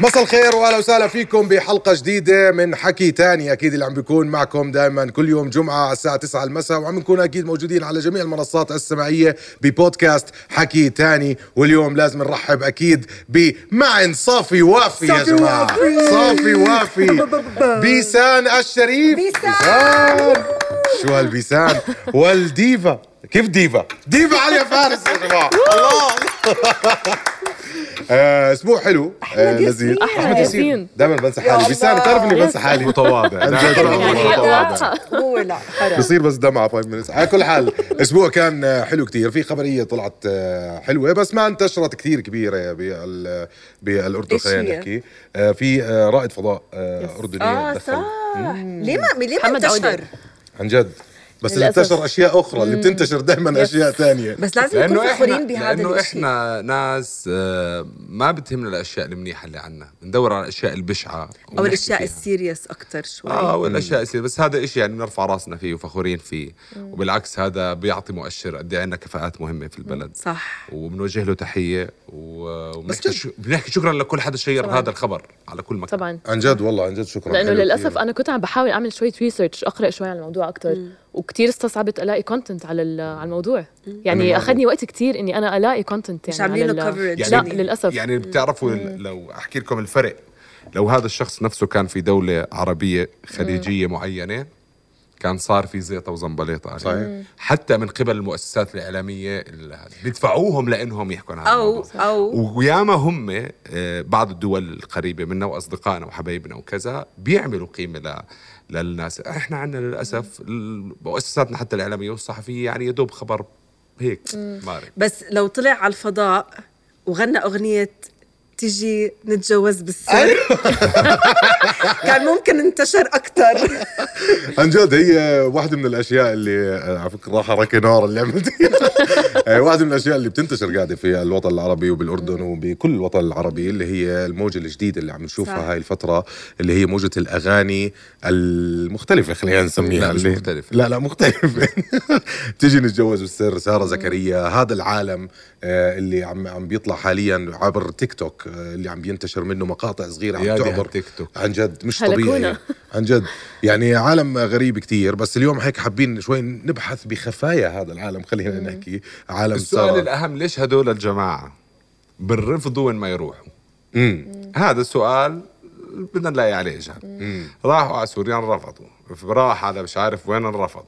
مساء الخير وأهلا وسهلا فيكم بحلقة جديدة من حكي تاني. أكيد اللي عم بيكون معكم دائما كل يوم جمعة على الساعة 9 المساء وعم نكون أكيد موجودين على جميع المنصات السمعيه ببودكاست حكي تاني. واليوم لازم نرحب أكيد بمعن صافي وافي يا صافي جماعة. وافي. صافي وافي. بيسان الشريف. بيسان. شو هالبيسان؟ والديفا. كيف ديفا؟ ديفا علي فارس يا جماعة. الله. أسبوع حلو. آه، لذيذ. أحلى ياسين. دائما بنسى حالي. بيسان بتعرف إني بنسى حالي. متواضع. عن جد دائماً والله. متواضع. هو لا بصير بس دمعة 5 minutes. على كل حال أسبوع كان آه، حلو كتير. في خبرية طلعت آه، حلوة بس ما انتشرت كتير كبيرة بال بالأردن خلينا؟ نحكي. آه، في آه، رائد فضاء آه، أردنية آه دخل. صح. ليه ما ليه ما. انتشر؟ عن جد. بس اللي للأسف. انتشر أشياء أخرى اللي بتنتشر دائما أشياء ثانية. بس لازم نكون لأنه فخورين بهذا لأنه الشيء. إحنا ناس آه، ما بتهمنا الأشياء المنيحة اللي عنا. بندور على الأشياء البشعة أو الأشياء. ال serious أكثر شوي. آه والاشياء السيئة بس هذا إشي يعني بنرفع راسنا فيه وفخورين فيه. وبالعكس هذا بيعطي مؤشر قد إيه عندنا كفاءات مهمة في البلد. صح. وبنوجه له تحية و- وبنحكي. شو بنحكي شكرا لكل حدا share طبعاً. هذا الخبر على كل مكان. طبعا. عن جد والله عن جد شكرا. لأنه للاسف كتير. أنا كنت عم بحاول أعمل شوية research أقرأ شوي عن الموضوع أكثر وكتير استصعبت ألاقي content على ال- على الموضوع. يعني أخذني وقت كتير إني أنا ألاقي content يعني مش عاملين له coverage. لا يعني. للأسف. يعني بتعرفوا لو أحكي لكم الفرق لو هذا الشخص نفسه كان في دولة عربية خليجية معينة كان صار في زيطة وزنبليطة عليه. صحيح. حتى من قبل المؤسسات الإعلامية ال- هذا. بيدفعوهم لأنهم يحكوا عن هذا أو الموضوع. أو وياما هم آه، بعض الدول القريبة منا وأصدقائنا وحبايبنا وكذا بيعملوا قيمة ل للناس إحنا عندنا للأسف مؤسساتنا حتى الإعلامية والصحفية يعني يدوب خبر هيك مارق بس لو طلع على الفضاء وغنى أغنية تيجي نتجوز بالسر. كان ممكن انتشر أكثر عن جد هي واحدة من الأشياء اللي آه، على فكرة راح راكي نار اللي عملتيها. واحدة من الأشياء اللي بتنتشر قاعدة في الوطن العربي وبالأردن وبكل الوطن العربي اللي هي الموجة الجديدة اللي عم نشوفها. هاي الفترة اللي هي موجة الأغاني المختلفة خلينا نسميها. لا، مش مختلفة. لا لا مختلفة. تيجي نتجوز بالسر سارة زكريا هذا العالم آه، اللي عم عم بيطلع حاليا عبر تيك توك. اللي عم بينتشر منه مقاطع صغيرة يا عم تعبر هالتيك توك. عن جد مش. طبيعي. عن جد. يعني عالم غريب كتير بس اليوم هيك حابين شوي نبحث بخفايا هذا العالم خلينا نحكي عالم السؤال سارة الأهم ليش هدول الجماعة بالرفض وين ما يروحوا؟ مم. هذا السؤال بدنا نلاقي عليه إجابة. راحوا على سوريا رفضوا راح على مش عارف وين رفض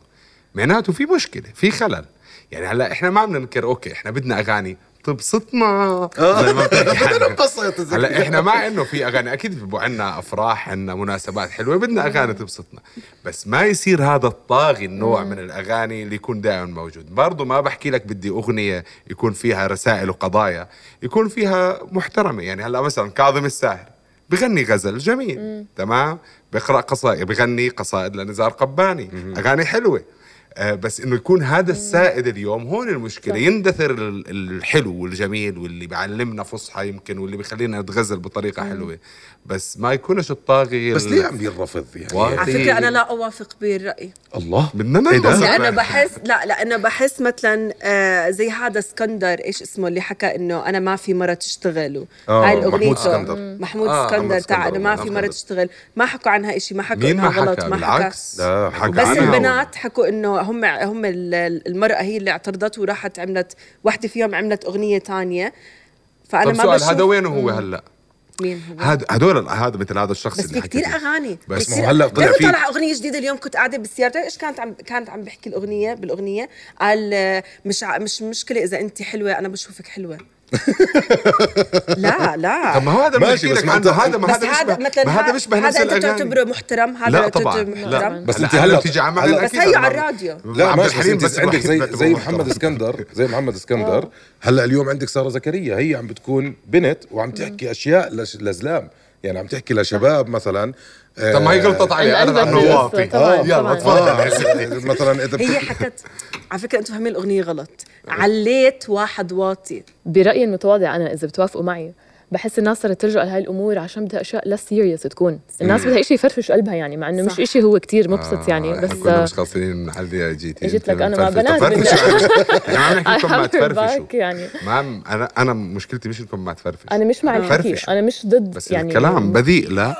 معناته في مشكلة في خلل. يعني هلا إحنا ما بدنا ننكر أوكي إحنا بدنا أغاني. تبسطنا زي ما بتحكي. عنها. نبسط زي هلا. إحنا مع انه في أغاني. أكيد بيبقوا عندنا أفراح عندنا مناسبات حلوة بدنا أغاني تبسطنا. بس ما يصير هذا الطاغي النوع من الأغاني اللي يكون دائما موجود. برضه ما بحكي لك بدي أغنية يكون فيها رسائل وقضايا يكون فيها محترمة. يعني هلأ مثلا كاظم الساهر بغني غزل جميل. تمام؟ بيقرأ قصائد بغني قصائد لنزار قباني. أغاني حلوة. آه، بس إنه يكون هذا السائد اليوم هون المشكلة. يندثر ال- الحلو والجميل واللي بيعلمنا فصحى يمكن واللي بيخلينا نتغزل بطريقة حلوة. بس ما يكونش الطاغي بس ليه عم بيرفض يعني. على فكرة أنا لا أوافق بالراي الله. بدنا إيه؟ ننبسط لأنه بحس لا لأنه بحس مثلا آه زي هذا اسكندر إيش اسمه اللي حكى إنه أنا ما في مرة تشتغل آه، هاي محمود الأغنية. اسكندر. محمود آه، اسكندر محمود تاع إنه ما في محمود مرة. تشتغل. ما حكوا عنها شيء ما حكوا إنها ما غلط ما حكى. بس. البنات حكوا إنه هم هم ال- المرأة هي اللي اعترضت وراحت عملت واحدة فيهم عملت أغنية تانية. فأنا طب ما سؤال هذا وينه هو هلا؟ مين هو؟ هذا هدول هذا مثل هذا الشخص بس اللي في كثير أغاني بس ما هو هلأ طلع في- طلع أغنية جديدة اليوم كنت قاعدة بالسيارة إيش كانت عم كانت عم بحكي الأغنية بالأغنية؟ قال مش مش مشكلة إذا أنت حلوة أنا بشوفك حلوة. لا لا. طب ما هو هذا ماشي، بس ما هذا ما هذا هذا مثلا ما هذا نفس هذا أنت تعتبره محترم هذا لا تعتبره طبعا. محترم. لا بس هلا أنت هلا بتيجي على محل بس هيو على الراديو. لا عبد ماشي الحليم بس بس أنت عندك زي زي. محمد اسكندر زي محمد اسكندر. هلا اليوم عندك سارة زكريا هي عم بتكون بنت وعم تحكي أشياء لزلام. يعني عم تحكي لشباب مثلا آه، طب ما هي غلطت عليه أنا انه واطي. طبعاً، يلا. تفضل. آه مثلا إذا هي حكت على فكرة أنتم فاهمين الأغنية غلط. عليت واحد واطي. برأيي المتواضع أنا إذا بتوافقوا معي بحس الناس صارت تلجأ لهي الأمور عشان بدها أشياء لا سيريس تكون. الناس بدها شيء يفرفش قلبها يعني مع إنه. مش شيء هو كتير مبسط يعني إحنا بس كنا مش خاصين من علي جيتي جيت لك أنا مع. بنات. إحنا ما your تفرفشوا يعني. ما أنا أنا مشكلتي مش انكم ما تفرفشوا أنا مش مع الحكي. أنا مش ضد بس يعني. الكلام بذيء لا.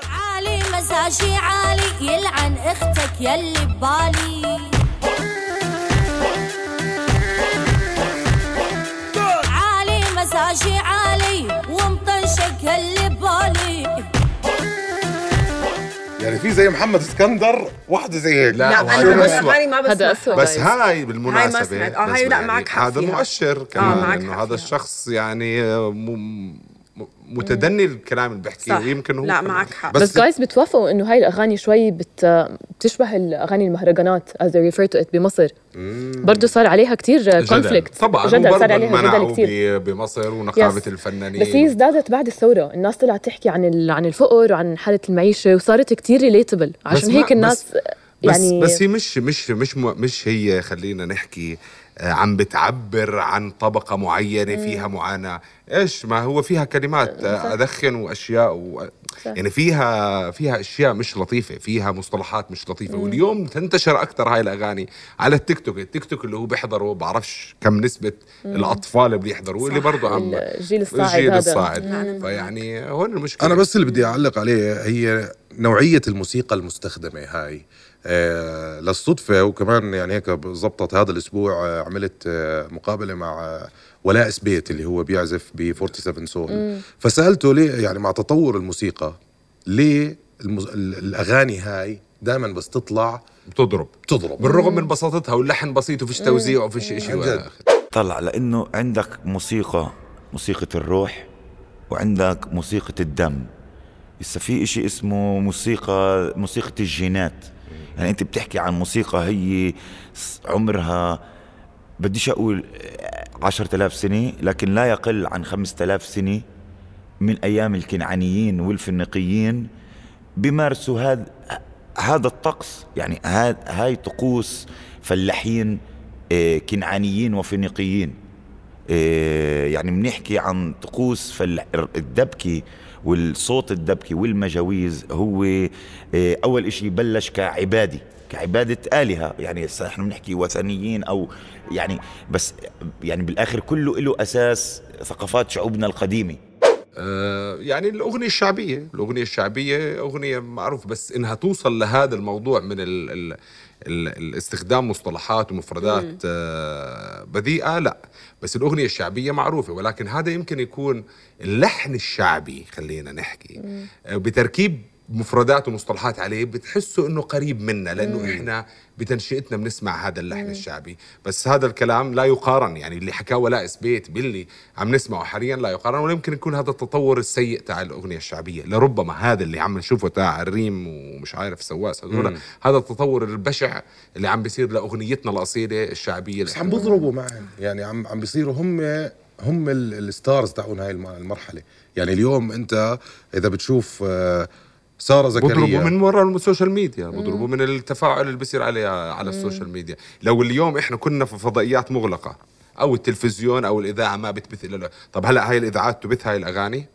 مزاجي عالي يلعن أختك يلي ببالي عالي مزاجي عالي ومطنشك يلي ببالي يعني في زي محمد اسكندر واحدة زي هيك لا، لا أنا ما بسمع هذا أسوأ. بس. هاي بالمناسبة سمعت. آه، هاي لا، معك حق هذا. مؤشر كمان معك إنه هذا. الشخص يعني آه، متدني الكلام اللي بيحكيه صح. ويمكن هو لا. معك حق. بس جايز بتوافقوا إنه هاي الأغاني شوي بت بتشبه الأغاني المهرجانات as they refer to it بمصر؟ برضه صار عليها كتير جدل. conflict طبعا جدل صار عليها جدل كتير. ب- بمصر ونقابة Yes. الفنانين. بس هي ازدادت بعد الثورة. الناس طلعت تحكي عن ال- عن الفقر وعن حالة المعيشة وصارت كتير relatable عشان هيك الناس بس يعني بس هي مش مش مش مش هي خلينا نحكي آه، عم بتعبر عن طبقة معينة فيها معاناة. إيش؟ ما هو فيها كلمات أدخن وأشياء و... يعني فيها فيها أشياء مش لطيفة فيها مصطلحات مش لطيفة. واليوم تنتشر أكثر هاي الأغاني على التيك توك. التيك توك اللي هو بيحضروا بعرفش كم نسبة الأطفال اللي بيحضروا اللي برضه عم الجيل الصاعد الجيل. الصاعد. فيعني هون المشكلة. أنا بس اللي بدي أعلق عليه هي نوعية الموسيقى المستخدمة هاي. آه للصدفه وكمان يعني هيك زبطت هذا الأسبوع آه عملت آه مقابلة مع ولاء سبيت اللي هو بيعزف ب 47 سول. فسألته ليه يعني مع تطور الموسيقى ليه المز... ال- الأغاني هاي دائما بس تطلع بتضرب. تضرب. بالرغم من بساطتها واللحن بسيط وفيش توزيع وفيش شيء. طلع لأنه عندك موسيقى موسيقى الروح وعندك موسيقى الدم. لسه في إشي اسمه موسيقى موسيقى الجينات. يعني انت بتحكي عن موسيقى هي عمرها بديش أقول عشرة آلاف سنة لكن لا يقل عن خمسة آلاف سنة من أيام الكنعانيين والفنيقيين بيمارسوا هذا هذا الطقس. يعني هاي طقوس فلاحين آه، كنعانيين وفينيقيين آه، يعني بنحكي عن طقوس الدبكي والصوت الدبكي والمجاويز هو آه، أول إشي بلش كعبادي كعبادة آلهة. يعني إحنا بنحكي وثنيين أو يعني بس يعني بالآخر كله له أساس ثقافات شعوبنا القديمة. آه، يعني الأغنية الشعبية الأغنية الشعبية أغنية معروف بس إنها توصل لهذا الموضوع من ال الاستخدام مصطلحات ومفردات آه، بذيئة لا. بس الأغنية الشعبية معروفة ولكن هذا يمكن يكون اللحن الشعبي خلينا نحكي. آه، بتركيب مفردات ومصطلحات عليه بتحسوا إنه قريب منا لأنه إحنا بتنشئتنا بنسمع هذا اللحن الشعبي. بس هذا الكلام لا يقارن يعني اللي حكاه ولاء سبيت باللي عم نسمعه حاليا لا يقارن ولا يمكن يكون هذا التطور السيء تاع الأغنية الشعبية. لربما هذا اللي عم نشوفه تاع الريم ومش عارف سواس هذول هذا التطور البشع اللي عم بيصير لأغنيتنا الأصيلة الشعبية. بس عم بيضربوا معهم يعني عم عم بيصيروا هم هم ال- ال stars تاعون هاي الم- المرحلة. يعني اليوم أنت إذا بتشوف آه، سارة بضربوا زكريا من وراء ال social media بضربوا من التفاعل اللي بيصير عليها على ال social media. لو اليوم إحنا كنا في فضائيات مغلقة أو التلفزيون أو الإذاعة ما بتبث إلا طب هلا هاي الإذاعات تبث هاي الأغاني؟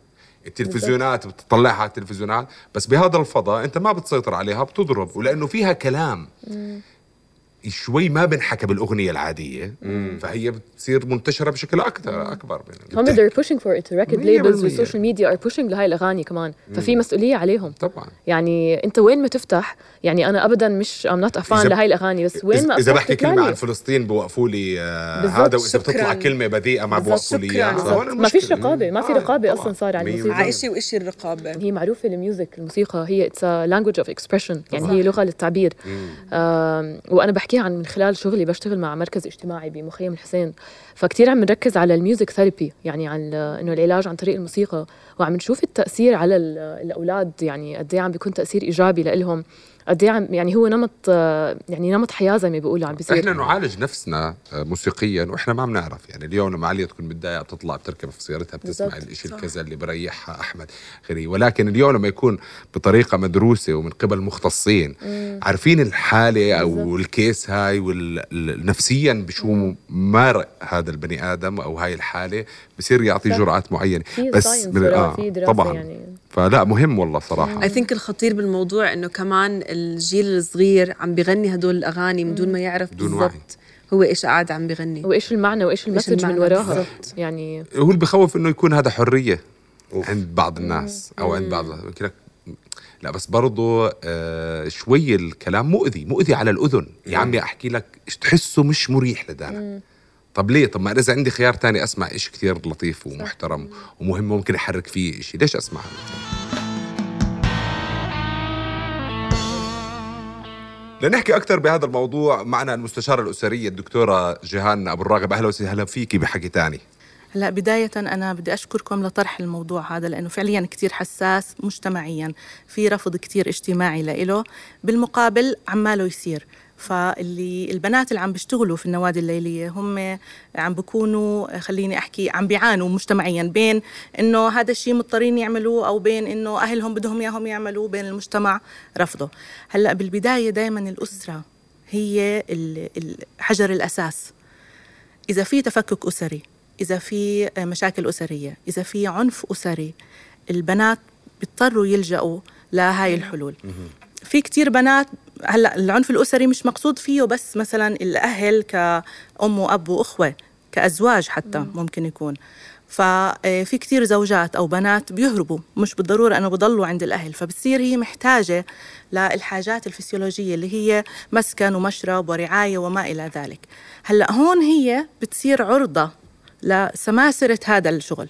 التلفزيونات بتطلعها على التلفزيونات. بس بهذا الفضاء أنت ما بتسيطر عليها بتضرب. ولأنه فيها كلام. شوي ما بنحكى بالأغنية العادية فهي بتصير منتشرة بشكل أكثر أكبر من هم they're pushing for it record labels. وال social media are pushing لهاي الأغاني كمان. ففي مسؤولية عليهم. طبعا. يعني أنت وين ما تفتح يعني أنا ابدا مش a fan إذا- لهاي الأغاني بس وين ما إذا بحكي كلمة. عن فلسطين بوقفوا لي آه هذا وإذا. بتطلع كلمة بذيئة ما بوقفوا لي. إياها. ما فيش. رقابة ما في آه، رقابة. أصلا صار على الموسيقى. على شيء وإشي الرقابة؟ هي معروفة ال music الموسيقى هي it's language of expression يعني هي لغة للتعبير. وأنا بحكيها عن من خلال شغلي بشتغل مع مركز اجتماعي بمخيم الحسين فكتير عم نركز على ال music therapy يعني عن إنه العلاج عن طريق الموسيقى وعم نشوف التأثير على ال- الأولاد يعني قد إيه عم بيكون تأثير إيجابي لإلهم. قد عم يعني هو نمط يعني نمط حياة زي ما بيقولوا عم بيصير. إحنا نعالج نفسنا آه، موسيقيا وإحنا ما بنعرف. يعني اليوم لما عليا تكون متضايقة بتطلع بتركب في سيارتها بتسمع. الشيء الكذا اللي بريحها أحمد غيري ولكن اليوم لما يكون بطريقة مدروسة ومن قبل مختصين عارفين الحالة أو الكيس هاي ونفسيا بشو مارق هذا البني آدم أو هاي الحالة بصير يعطي. جرعات معينة. بس من آه طبعا. يعني. فلا مهم والله صراحة. اي ثينك الخطير بالموضوع إنه كمان الجيل الصغير عم بغني هدول الأغاني من دون ما يعرف. بالضبط هو إيش قاعد عم بغني. وايش المعنى وإيش المسج من المعنى وراها. بالضبط. يعني هو اللي بخوف إنه يكون هذا حرية عند بعض الناس أو عند بعض لك لا بس برضو آه شوي الكلام مؤذي مؤذي على الأذن. يا عمي أحكي لك إيش تحسه مش مريح لدانك. طب ليه؟ طب ما إذا عندي خيار تاني أسمع إشي كثير لطيف ومحترم ومهم ممكن أحرك فيه إشي. ليش اسمع لنحكي أكثر بهذا الموضوع معنا المستشارة الأسرية الدكتورة جيهان أبو الراغب. أهلا وسهلا فيكي بحكي تاني. هلا بداية أنا بدي أشكركم لطرح الموضوع هذا لأنه فعليا كتير حساس مجتمعيا في رفض كتير اجتماعي لإله. بالمقابل عماله يصير. فاللي البنات اللي عم بيشتغلوا في النوادي الليلية هم عم بيكونوا خليني أحكي عم بيعانوا مجتمعيا بين إنه هذا الشيء مضطرين يعملوه أو بين إنه أهلهم بدهم إياهم يعملوه بين المجتمع رفضه. هلأ بالبداية دائما الأسرة هي حجر الأساس. إذا في تفكك أسري إذا في مشاكل أسرية إذا في عنف أسري البنات بيضطروا يلجأوا لهاي الحلول. في كتير بنات هلأ العنف الأسري مش مقصود فيه بس مثلا الأهل كأم وأب وأخوة كأزواج حتى ممكن يكون. ففي كتير زوجات أو بنات بيهربوا مش بالضرورة أنه بضلوا عند الأهل. فبتصير هي محتاجة للحاجات الفسيولوجية اللي هي مسكن ومشرب ورعاية وما إلى ذلك. هلأ هون هي بتصير عرضة لسماسرة هذا الشغل.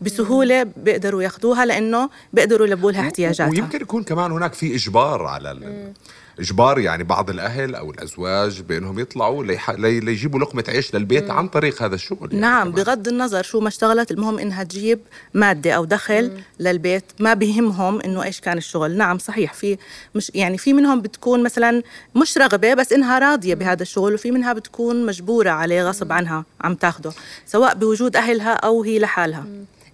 بسهولة بيقدروا ياخدوها لأنه بيقدروا يلبوا لها احتياجاتها. ويمكن يكون كمان هناك في إجبار على ال... إجبار يعني بعض الأهل أو الأزواج بأنهم يطلعوا ليح... لي... ليجيبوا لقمة عيش للبيت عن طريق هذا الشغل يعني نعم كمان. بغض النظر شو ما اشتغلت المهم إنها تجيب مادة أو دخل للبيت ما بيهمهم إنه إيش كان الشغل. نعم صحيح في مش يعني في منهم بتكون مثلا مش رغبة بس إنها راضية بهذا الشغل وفي منها بتكون مجبورة عليه غصب عنها عم تاخده سواء بوجود أهلها أو هي لحالها.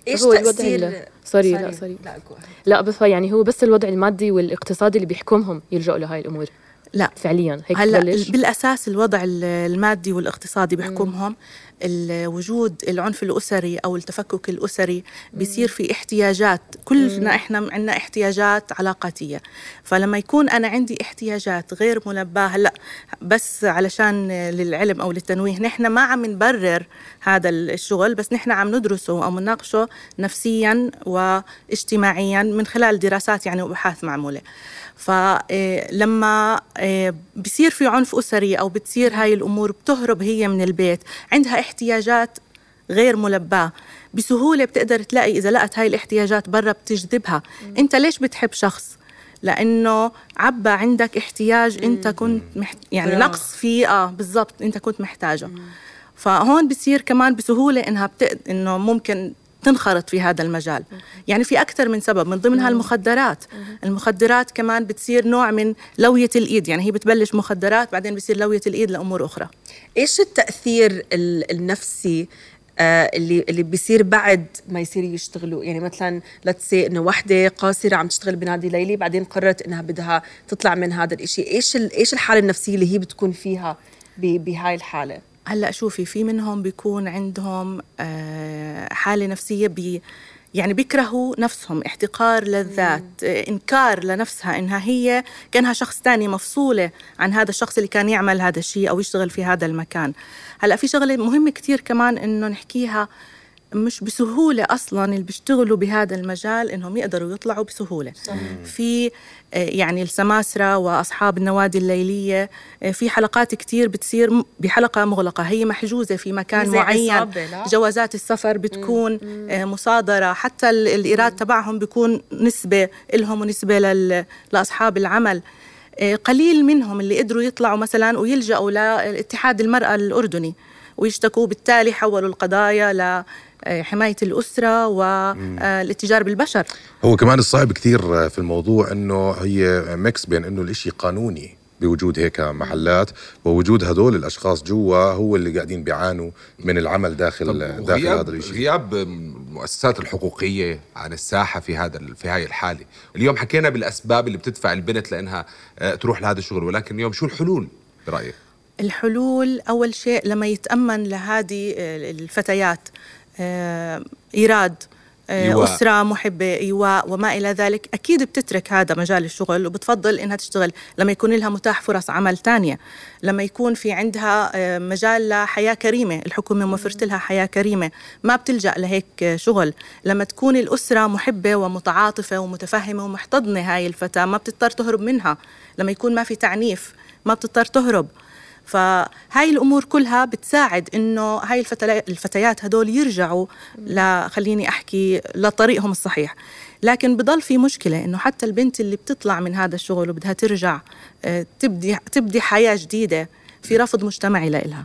إيش هو الوضع تاثير sorry، لا، sorry. لا. لا بس يعني هو بس الوضع المادي والإقتصادي اللي بيحكمهم يلجأوا لهاي الأمور لا. فعليا هيك هلأ ببلش؟ بالأساس الوضع ال- المادي والاقتصادي بيحكمهم ال- وجود العنف الأسري أو التفكك الأسري بيصير في احتياجات. كلنا إحنا عندنا احتياجات علاقاتية. فلما يكون أنا عندي احتياجات غير ملباه هلأ بس علشان للعلم أو للتنويه نحن ما عم نبرر هذا الشغل بس نحن عم ندرسه أو نناقشه نفسيا واجتماعيا من خلال دراسات يعني وأبحاث معمولة. فلما بصير في عنف أسري أو بتصير هاي الأمور بتهرب هي من البيت عندها احتياجات غير ملباة. بسهولة بتقدر تلاقي إذا لقت هاي الاحتياجات برا بتجذبها. أنت ليش بتحب شخص؟ لأنه عبى عندك احتياج أنت كنت محت... يعني. نقص فيه آه بالضبط أنت كنت محتاجه. فهون بصير كمان بسهولة إنها بت... إنه ممكن تنخرط في هذا المجال. يعني في أكثر من سبب من ضمنها المخدرات. المخدرات كمان بتصير نوع من لوية الإيد. يعني هي بتبلش مخدرات بعدين بصير لوية الإيد لأمور أخرى. إيش التأثير ال- النفسي آه، اللي اللي بيصير بعد ما يصير يشتغلوا؟ يعني مثلا لتسي إنه وحدة قاصرة عم تشتغل بنادي ليلي بعدين قررت إنها بدها تطلع من هذا الإشي. إيش ال- إيش الحالة النفسية اللي هي بتكون فيها ب- بهاي الحالة؟ هلأ شوفي في منهم بيكون عندهم آه، حالة نفسية بي يعني بيكرهوا نفسهم احتقار للذات آه، إنكار لنفسها إنها هي كأنها شخص تاني مفصولة عن هذا الشخص اللي كان يعمل هذا الشيء أو يشتغل في هذا المكان. هلأ في شغلة مهمة كتير كمان إنه نحكيها مش بسهولة أصلا اللي بيشتغلوا بهذا المجال إنهم يقدروا يطلعوا بسهولة. في آه، يعني السماسرة وأصحاب النوادي الليلية آه، في حلقات كتير بتصير بحلقة مغلقة. هي محجوزة في مكان معين؟ جوازات السفر بتكون آه، مصادرة. حتى ال- الإيراد تبعهم بيكون نسبة إلهم ونسبة لأصحاب العمل. قليل منهم اللي قدروا يطلعوا مثلا ويلجأوا لاتحاد المرأة الأردني ويشتكوا بالتالي حولوا القضايا حماية الأسرة والاتجار بالبشر. هو كمان الصعب كثير في الموضوع إنه هي ميكس بين إنه الإشي قانوني بوجود هيك محلات ووجود هدول الأشخاص جوا هو اللي قاعدين بيعانوا من العمل داخل داخل غياب هذا الشيء غياب المؤسسات الحقوقية عن الساحة في هذا في هاي الحالة. اليوم حكينا بالأسباب اللي بتدفع البنت لإنها آه، تروح لهذا الشغل ولكن اليوم شو الحلول برأيك؟ الحلول أول شيء لما يتأمن لهذه الفتيات. آه، إيراد آه، إيواء. أسرة محبة إيواء وما إلى ذلك أكيد بتترك هذا مجال الشغل وبتفضل إنها تشتغل لما يكون لها متاح فرص عمل تانية لما يكون في عندها آه، مجال لحياة كريمة الحكومة موفرت لها حياة كريمة ما بتلجأ لهيك آه، شغل. لما تكون الأسرة محبة ومتعاطفة ومتفهمة ومحتضنة هاي الفتاة ما بتضطر تهرب منها. لما يكون ما في تعنيف ما بتضطر تهرب. فهاي الأمور كلها بتساعد إنه هاي الفتيات هدول يرجعوا ل خليني أحكي لطريقهم الصحيح. لكن بضل في مشكلة إنه حتى البنت اللي بتطلع من هذا الشغل وبدها ترجع آه، تبدي تبدي حياة جديدة في رفض مجتمعي لإلها.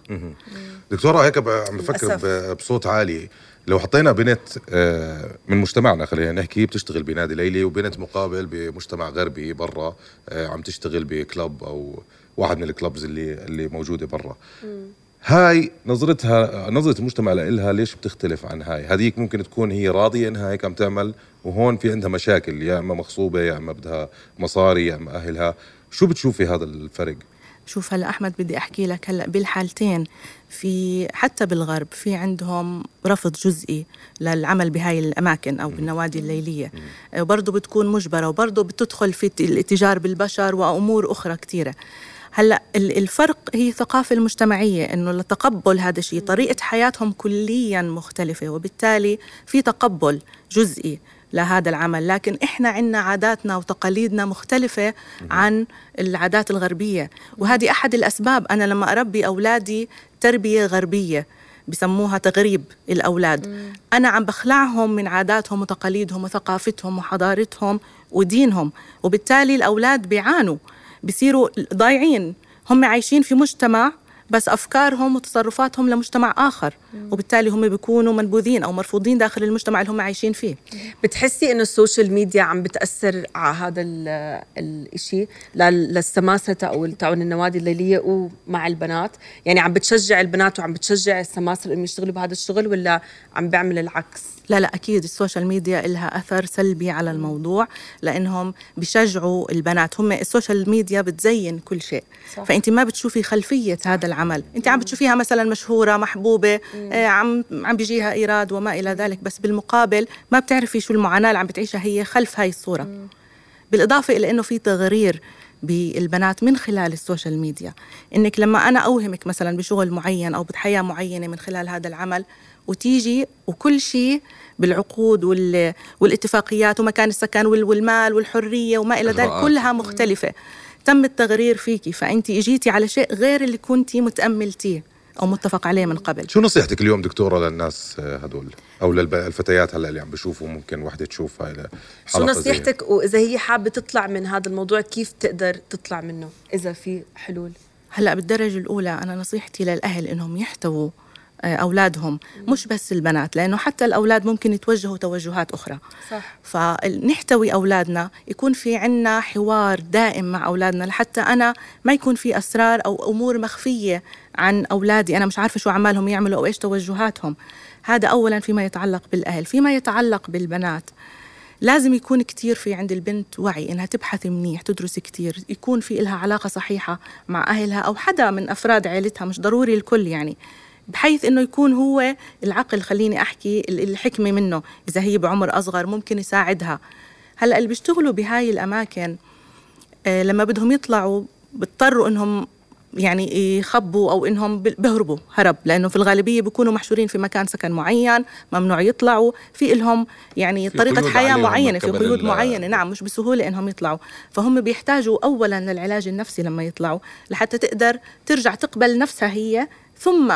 دكتورة هيك ب- عم بفكر بصوت عالي. لو حطينا بنت آه، من مجتمعنا خلينا نحكي بتشتغل بنادي ليلي وبنت مقابل بمجتمع غربي برا آه، عم تشتغل بكلب أو واحد من الكلبز اللي اللي موجودة برا. هاي نظرتها نظرة المجتمع لإلها ليش بتختلف عن هاي؟ هذيك ممكن تكون هي راضية انها هيك عم تعمل وهون في عندها مشاكل يا إما مغصوبة يا إما بدها مصاري يا إما أهلها. شو بتشوفي هذا الفرق؟ شوف هلا أحمد بدي أحكي لك هلا بالحالتين. في حتى بالغرب في عندهم رفض جزئي للعمل بهاي الأماكن أو بالنوادي الليلية. برضه بتكون مجبرة وبرضه بتدخل في الاتجار بالبشر وأمور أخرى كثيره هلأ ال- الفرق هي الثقافة المجتمعية إنه لتقبل هذا الشيء. طريقة حياتهم كليا مختلفة وبالتالي في تقبل جزئي لهذا العمل. لكن إحنا عندنا عاداتنا وتقاليدنا مختلفة عن العادات الغربية. وهذه أحد الأسباب أنا لما أربي أولادي تربية غربية بسموها تغريب الأولاد. أنا عم بخلعهم من عاداتهم وتقاليدهم وثقافتهم وحضارتهم ودينهم وبالتالي الأولاد بيعانوا. بيصيروا ضايعين. هم عايشين في مجتمع بس أفكارهم وتصرفاتهم لمجتمع آخر وبالتالي هم بيكونوا منبوذين أو مرفوضين داخل المجتمع اللي هم عايشين فيه. بتحسي إنه ال social media عم بتأثر على هذا ال- الإشي لل- للسماسرة أو تاعون النوادي الليليه ومع البنات؟ يعني عم بتشجع البنات وعم بتشجع السماسرة انهم يشتغلوا بهذا الشغل ولا عم بيعمل العكس؟ لا لا أكيد ال social media لها أثر سلبي على الموضوع لأنهم بيشجعوا البنات. هم ال social media بتزين كل شيء. صح. فانت ما بتشوفي خلفية هذا العمل. انت عم بتشوفيها مثلا مشهورة محبوبة آه عم عم بيجيها إيراد وما إلى ذلك. بس بالمقابل ما بتعرفي شو المعاناة اللي عم بتعيشها هي خلف هاي الصورة. بالإضافة إلى إنه في تغرير بالبنات من خلال ال social media. إنك لما أنا أوهمك مثلا بشغل معين أو بحياة معينة من خلال هذا العمل وتيجي وكل شيء بالعقود وال... والاتفاقيات ومكان السكن وال... والمال والحرية وما إلى ذلك. كلها مختلفة. تم التغرير فيكي فانت إجيتي على شيء غير اللي كنتي متأملتيه أو متفق عليه من قبل. شو نصيحتك اليوم دكتورة للناس هدول؟ أو للفتيات هلا اللي عم بشوفوا ممكن وحدة تشوف هاي شو؟ نصيحتك؟ وإذا هي حابة تطلع من هذا الموضوع كيف تقدر تطلع منه إذا في حلول؟ هلا بالدرجة الأولى أنا نصيحتي للأهل إنهم يحتووا أولادهم مش بس البنات لأنه حتى الأولاد ممكن يتوجهوا توجهات أخرى. صح. فنحتوي أولادنا يكون في عنا حوار دائم مع أولادنا لحتى أنا ما يكون في أسرار أو أمور مخفية عن أولادي. أنا مش عارفة شو عمالهم يعملوا أو إيش توجهاتهم. هذا أولا فيما يتعلق بالأهل. فيما يتعلق بالبنات لازم يكون كتير في عند البنت وعي إنها تبحث منيح تدرس كتير يكون في إلها علاقة صحيحة مع أهلها أو حدا من أفراد عائلتها مش ضروري الكل يعني. بحيث إنه يكون هو العقل خليني أحكي ال- الحكمة منه. إذا هي بعمر أصغر ممكن يساعدها. هلأ اللي بيشتغلوا بهاي الأماكن آه، لما بدهم يطلعوا بيضطروا إنهم يعني يخبوا أو إنهم ب- بيهربوا هرب. لأنه في الغالبية بيكونوا محشورين في مكان سكن معين ممنوع يطلعوا. في لهم يعني في طريقة حياة معينة في قيود معينة. نعم مش بسهولة إنهم يطلعوا. فهم بيحتاجوا اولا للعلاج النفسي لما يطلعوا لحتى تقدر ترجع تقبل نفسها هي ثم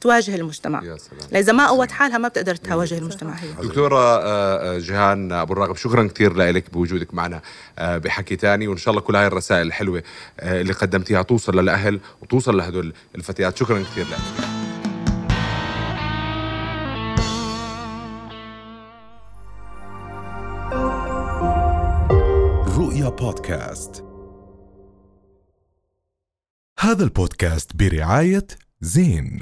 تواجه المجتمع. يا سلام. ما قوت حالها ما بتقدر تواجه المجتمع. هي. دكتورة آه، آه، جهان أبو الراغب شكرا كثير لك بوجودك معنا آه، بحكي تاني وإن شاء الله كل هاي الرسائل الحلوة اللي قدمتيها توصل للأهل وتوصل لهدول الفتيات. شكرا كثير لك. رؤيا بودكاست. هذا البودكاست برعاية زين.